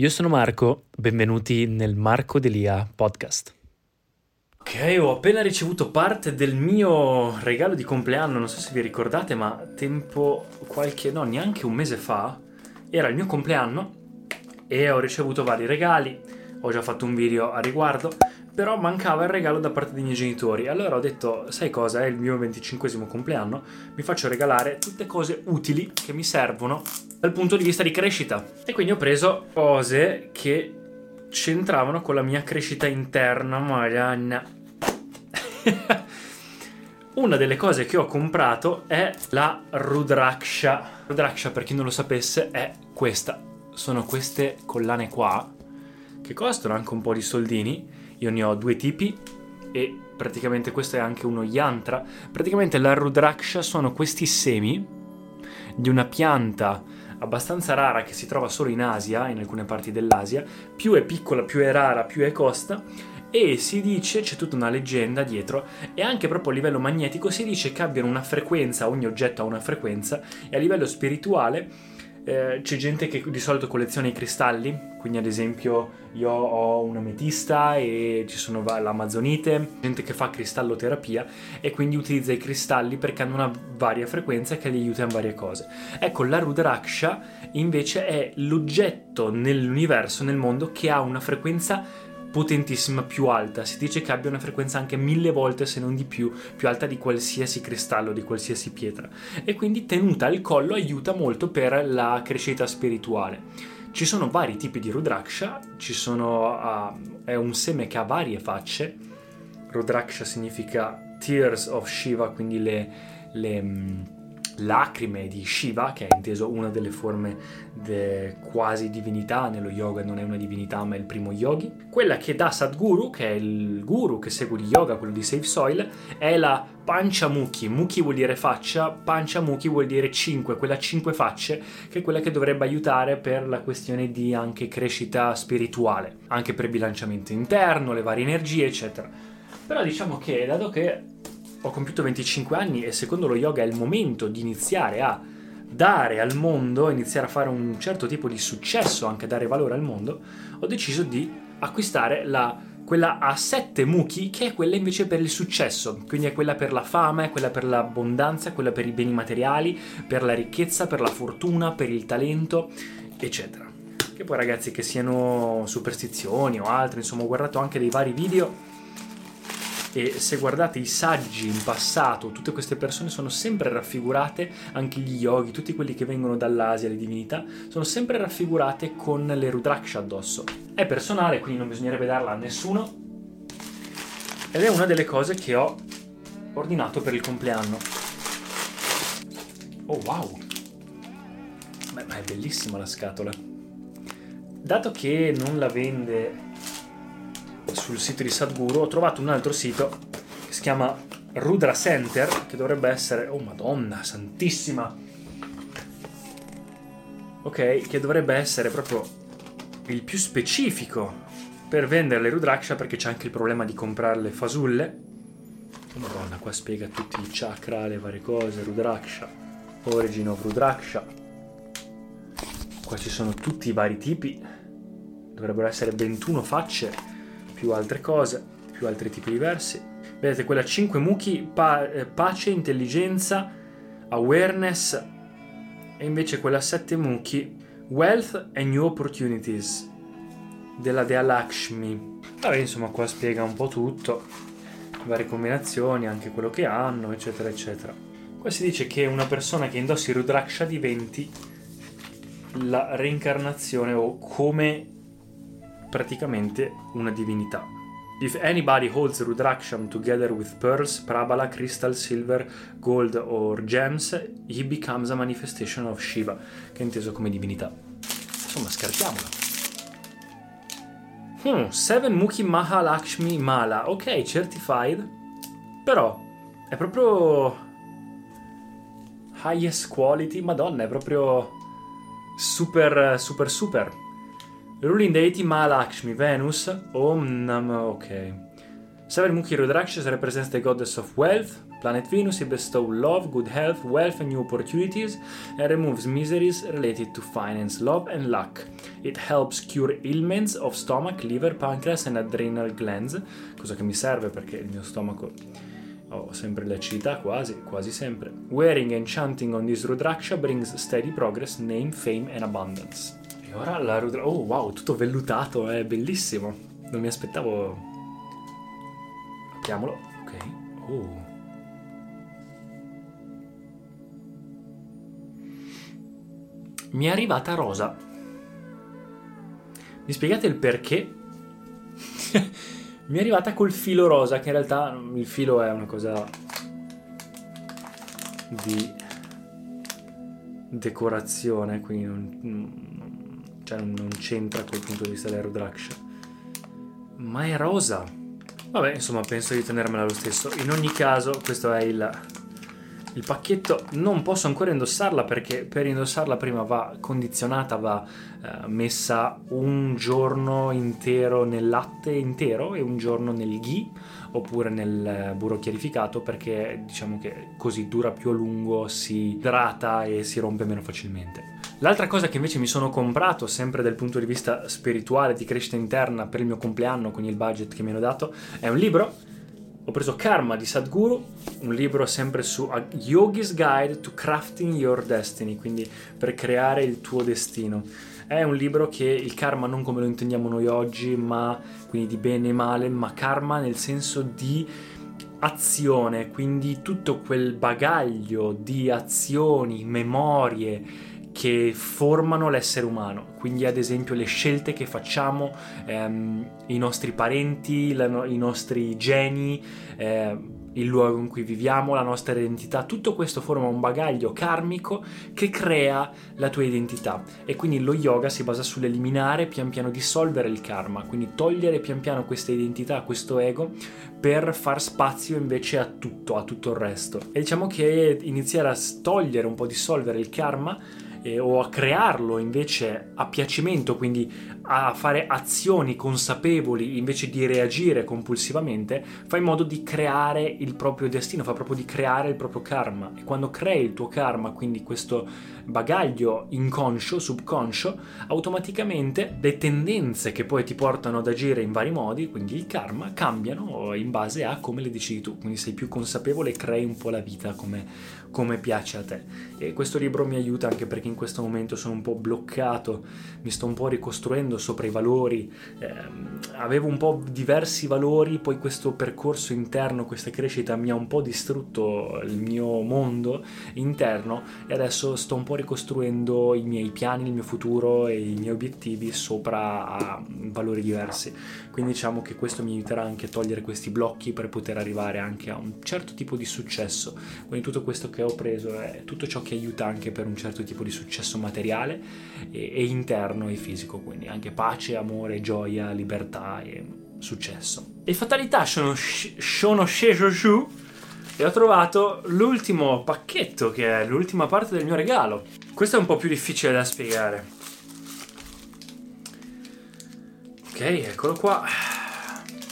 Io sono Marco, benvenuti nel Marco Delia podcast. Ok, ho appena ricevuto parte del mio regalo di compleanno, non so se vi ricordate, ma tempo qualche, no, neanche un mese fa, era il mio compleanno e ho ricevuto vari regali, ho già fatto un video a riguardo, però mancava il regalo da parte dei miei genitori. Allora ho detto, sai cosa, è il mio 25 compleanno, mi faccio regalare tutte cose utili che mi servono dal punto di vista di crescita. E quindi ho preso cose che c'entravano con la mia crescita interna, Marianna. Una delle cose che ho comprato è la Rudraksha. Rudraksha, per chi non lo sapesse, è questa. Sono queste collane qua, che costano anche un po' di soldini io ne ho due tipi e praticamente questo è anche uno yantra. Praticamente la Rudraksha sono questi semi di una pianta abbastanza rara che si trova solo in Asia, in alcune parti dell'Asia. Più è piccola, più è rara, più è costa. E si dice, c'è tutta una leggenda dietro, e anche proprio a livello magnetico si dice che abbiano una frequenza, ogni oggetto ha una frequenza, e a livello spirituale eh, c'è gente che di solito colleziona i cristalli, quindi ad esempio io ho un'ametista e ci sono l'amazonite, gente che fa cristalloterapia e quindi utilizza i cristalli perché hanno una varia frequenza che gli aiuta in varie cose. Ecco, la Rudraksha invece è l'oggetto nell'universo, nel mondo, che ha una frequenza potentissima, più alta. Si dice che abbia una frequenza anche mille volte, se non di più, più alta di qualsiasi cristallo, di qualsiasi pietra. E quindi tenuta al collo aiuta molto per la crescita spirituale. Ci sono vari tipi di Rudraksha, sono, uh, è un seme che ha varie facce. Rudraksha significa Tears of Shiva, quindi le, le mm, lacrime di Shiva, che è inteso una delle forme de quasi divinità, nello yoga non è una divinità ma è il primo yogi. Quella che dà Sadhguru, che è il guru che segue di yoga, quello di Safe Soil, è la Panchamukhi. Mukhi vuol dire faccia, Panchamukhi vuol dire cinque, quella cinque facce, che è quella che dovrebbe aiutare per la questione di anche crescita spirituale, anche per bilanciamento interno, le varie energie, eccetera. Però diciamo che, dato che ho compiuto 25 anni e secondo lo yoga è il momento di iniziare a dare al mondo, iniziare a fare un certo tipo di successo, anche dare valore al mondo, ho deciso di acquistare la, quella a 7 muki, che è quella invece per il successo, quindi è quella per la fama, è quella per l'abbondanza, quella per i beni materiali, per la ricchezza, per la fortuna, per il talento, eccetera. Che poi ragazzi che siano superstizioni o altro, insomma ho guardato anche dei vari video e se guardate i saggi in passato, tutte queste persone sono sempre raffigurate, anche gli yogi, tutti quelli che vengono dall'Asia, le divinità, sono sempre raffigurate con le Rudraksha addosso. È personale, quindi non bisognerebbe darla a nessuno. Ed è una delle cose che ho ordinato per il compleanno. Oh wow! Beh, ma è bellissima la scatola. Dato che non la vende sul sito di Sadhguru, ho trovato un altro sito che si chiama Rudra Center, che dovrebbe essere... Oh madonna, santissima! Ok, che dovrebbe essere proprio il più specifico per vendere le Rudraksha perché c'è anche il problema di comprare le fasulle. Oh madonna, qua spiega tutti i chakra, le varie cose, Rudraksha, Origin of Rudraksha. Qua ci sono tutti i vari tipi. Dovrebbero essere 21 facce più altre cose, più altri tipi diversi. Vedete, quella 5 muki, pa- eh, pace, intelligenza, awareness, e invece quella 7 muki, Wealth and New Opportunities della Dea Lakshmi. Vabbè, insomma, qua spiega un po' tutto, varie combinazioni, anche quello che hanno, eccetera, eccetera. Qua si dice che una persona che indossi Rudraksha diventi la reincarnazione o come praticamente una divinità. If anybody holds Rudraksham together with pearls, prabala, crystal, silver, gold or gems, he becomes a manifestation of Shiva, che è inteso come divinità. Insomma, scartiamola. Hmm, Seven Mukhi Mahalakshmi Mala, ok, certified, però è proprio highest quality, madonna, è proprio super, super, super. Ruling deity Mahalakshmi, Venus, Om Nam, ok. Seven Mukhi Rudrakshas represents the goddess of wealth. Planet Venus, bestows love, good health, wealth and new opportunities and removes miseries related to finance, love and luck. It helps cure ailments of stomach, liver, pancreas and adrenal glands, cosa che mi serve perché il mio stomaco oh, ho sempre l'acidità quasi, quasi sempre. Wearing and chanting on this Rudraksha brings steady progress, name, fame and abundance. E ora la Rudra... Oh wow, tutto vellutato, è bellissimo. Non mi aspettavo... Apriamolo. Ok. Oh. Mi è arrivata rosa. Mi spiegate il perché? Mi è arrivata col filo rosa, che in realtà il filo è una cosa di decorazione, quindi non, cioè non c'entra col punto di vista dell'Aerodraksha. Ma è rosa. Vabbè, insomma, penso di tenermela lo stesso. In ogni caso, questo è il, il pacchetto. Non posso ancora indossarla perché per indossarla prima va condizionata, va eh, messa un giorno intero nel latte intero e un giorno nel ghee oppure nel burro chiarificato perché diciamo che così dura più a lungo, si idrata e si rompe meno facilmente. L'altra cosa che invece mi sono comprato, sempre dal punto di vista spirituale, di crescita interna per il mio compleanno con il budget che mi hanno dato, è un libro. Ho preso Karma di Sadhguru, un libro sempre su Yogi's Guide to Crafting Your Destiny, quindi per creare il tuo destino. È un libro che il karma non come lo intendiamo noi oggi, ma quindi di bene e male, ma karma nel senso di azione, quindi tutto quel bagaglio di azioni, memorie, che formano l'essere umano, quindi ad esempio le scelte che facciamo, ehm, i nostri parenti, la, i nostri geni, eh, il luogo in cui viviamo, la nostra identità, tutto questo forma un bagaglio karmico che crea la tua identità. E quindi lo yoga si basa sull'eliminare pian piano dissolvere il karma, quindi togliere pian piano questa identità, questo ego per far spazio invece a tutto, a tutto il resto. E diciamo che iniziare a togliere un po' dissolvere il karma eh, o a crearlo invece a piacimento, quindi a fare azioni consapevoli invece di reagire compulsivamente, fa in modo di creare il proprio destino, fa proprio di creare il proprio karma. E quando crei il tuo karma, quindi questo bagaglio inconscio, subconscio, automaticamente le tendenze che poi ti portano ad agire in vari modi, quindi il karma, cambiano in base a come le decidi tu. Quindi sei più consapevole e crei un po' la vita come, come piace a te. E questo libro mi aiuta anche perché in questo momento sono un po' bloccato, mi sto un po' ricostruendo sopra i valori, eh, avevo un po' diversi valori, poi questo percorso interno, questa crescita mi ha un po' distrutto il mio mondo interno e adesso sto un po' ricostruendo i miei piani, il mio futuro e i miei obiettivi sopra valori diversi. Quindi diciamo che questo mi aiuterà anche a togliere questi blocchi per poter arrivare anche a un certo tipo di successo. Quindi tutto questo che ho preso è tutto ciò che aiuta anche per un certo tipo di successo materiale e, e interno e fisico, quindi anche pace, amore, gioia, libertà e successo. E fatalità sono, sono sceso giù e ho trovato l'ultimo pacchetto che è l'ultima parte del mio regalo. Questo è un po' più difficile da spiegare. Ok, eccolo qua.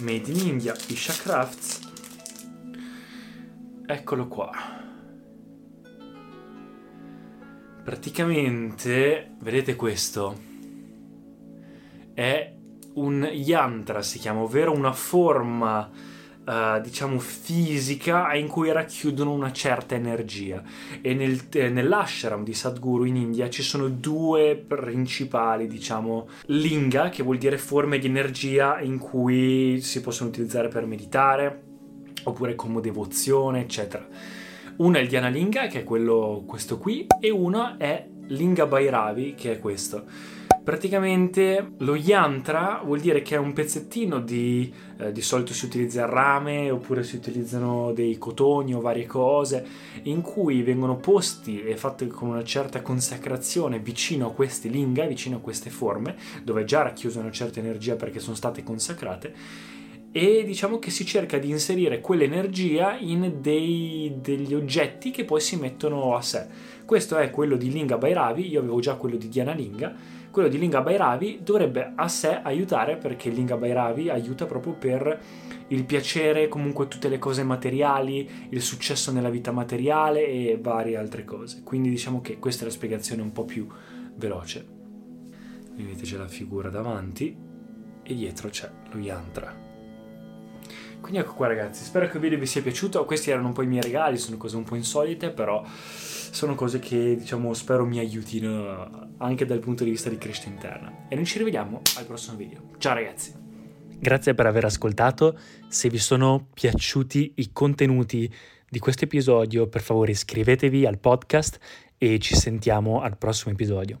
Made in India, Isha Crafts. Eccolo qua. Praticamente, vedete questo? È un yantra, si chiama, ovvero una forma Uh, diciamo fisica in cui racchiudono una certa energia e nel, eh, nell'ashram di Sadhguru in India ci sono due principali diciamo linga che vuol dire forme di energia in cui si possono utilizzare per meditare oppure come devozione eccetera una è il Dhyana Linga che è quello questo qui e uno è Linga Bhairavi che è questo. Praticamente lo yantra vuol dire che è un pezzettino di, eh, di solito si utilizza il rame oppure si utilizzano dei cotoni o varie cose in cui vengono posti e fatti con una certa consacrazione vicino a questi linga, vicino a queste forme, dove è già racchiusa una certa energia perché sono state consacrate e diciamo che si cerca di inserire quell'energia in dei, degli oggetti che poi si mettono a sé. Questo è quello di Linga Bhairavi, io avevo già quello di Diana Linga quello di Linga Bhairavi dovrebbe a sé aiutare perché Linga Bhairavi aiuta proprio per il piacere, comunque tutte le cose materiali, il successo nella vita materiale e varie altre cose. Quindi diciamo che questa è la spiegazione un po' più veloce. Vedete c'è la figura davanti e dietro c'è lo yantra. Quindi ecco qua ragazzi, spero che il video vi sia piaciuto. Questi erano un po' i miei regali, sono cose un po' insolite, però sono cose che diciamo spero mi aiutino anche dal punto di vista di crescita interna. E noi ci rivediamo al prossimo video. Ciao ragazzi! Grazie per aver ascoltato. Se vi sono piaciuti i contenuti di questo episodio, per favore iscrivetevi al podcast e ci sentiamo al prossimo episodio.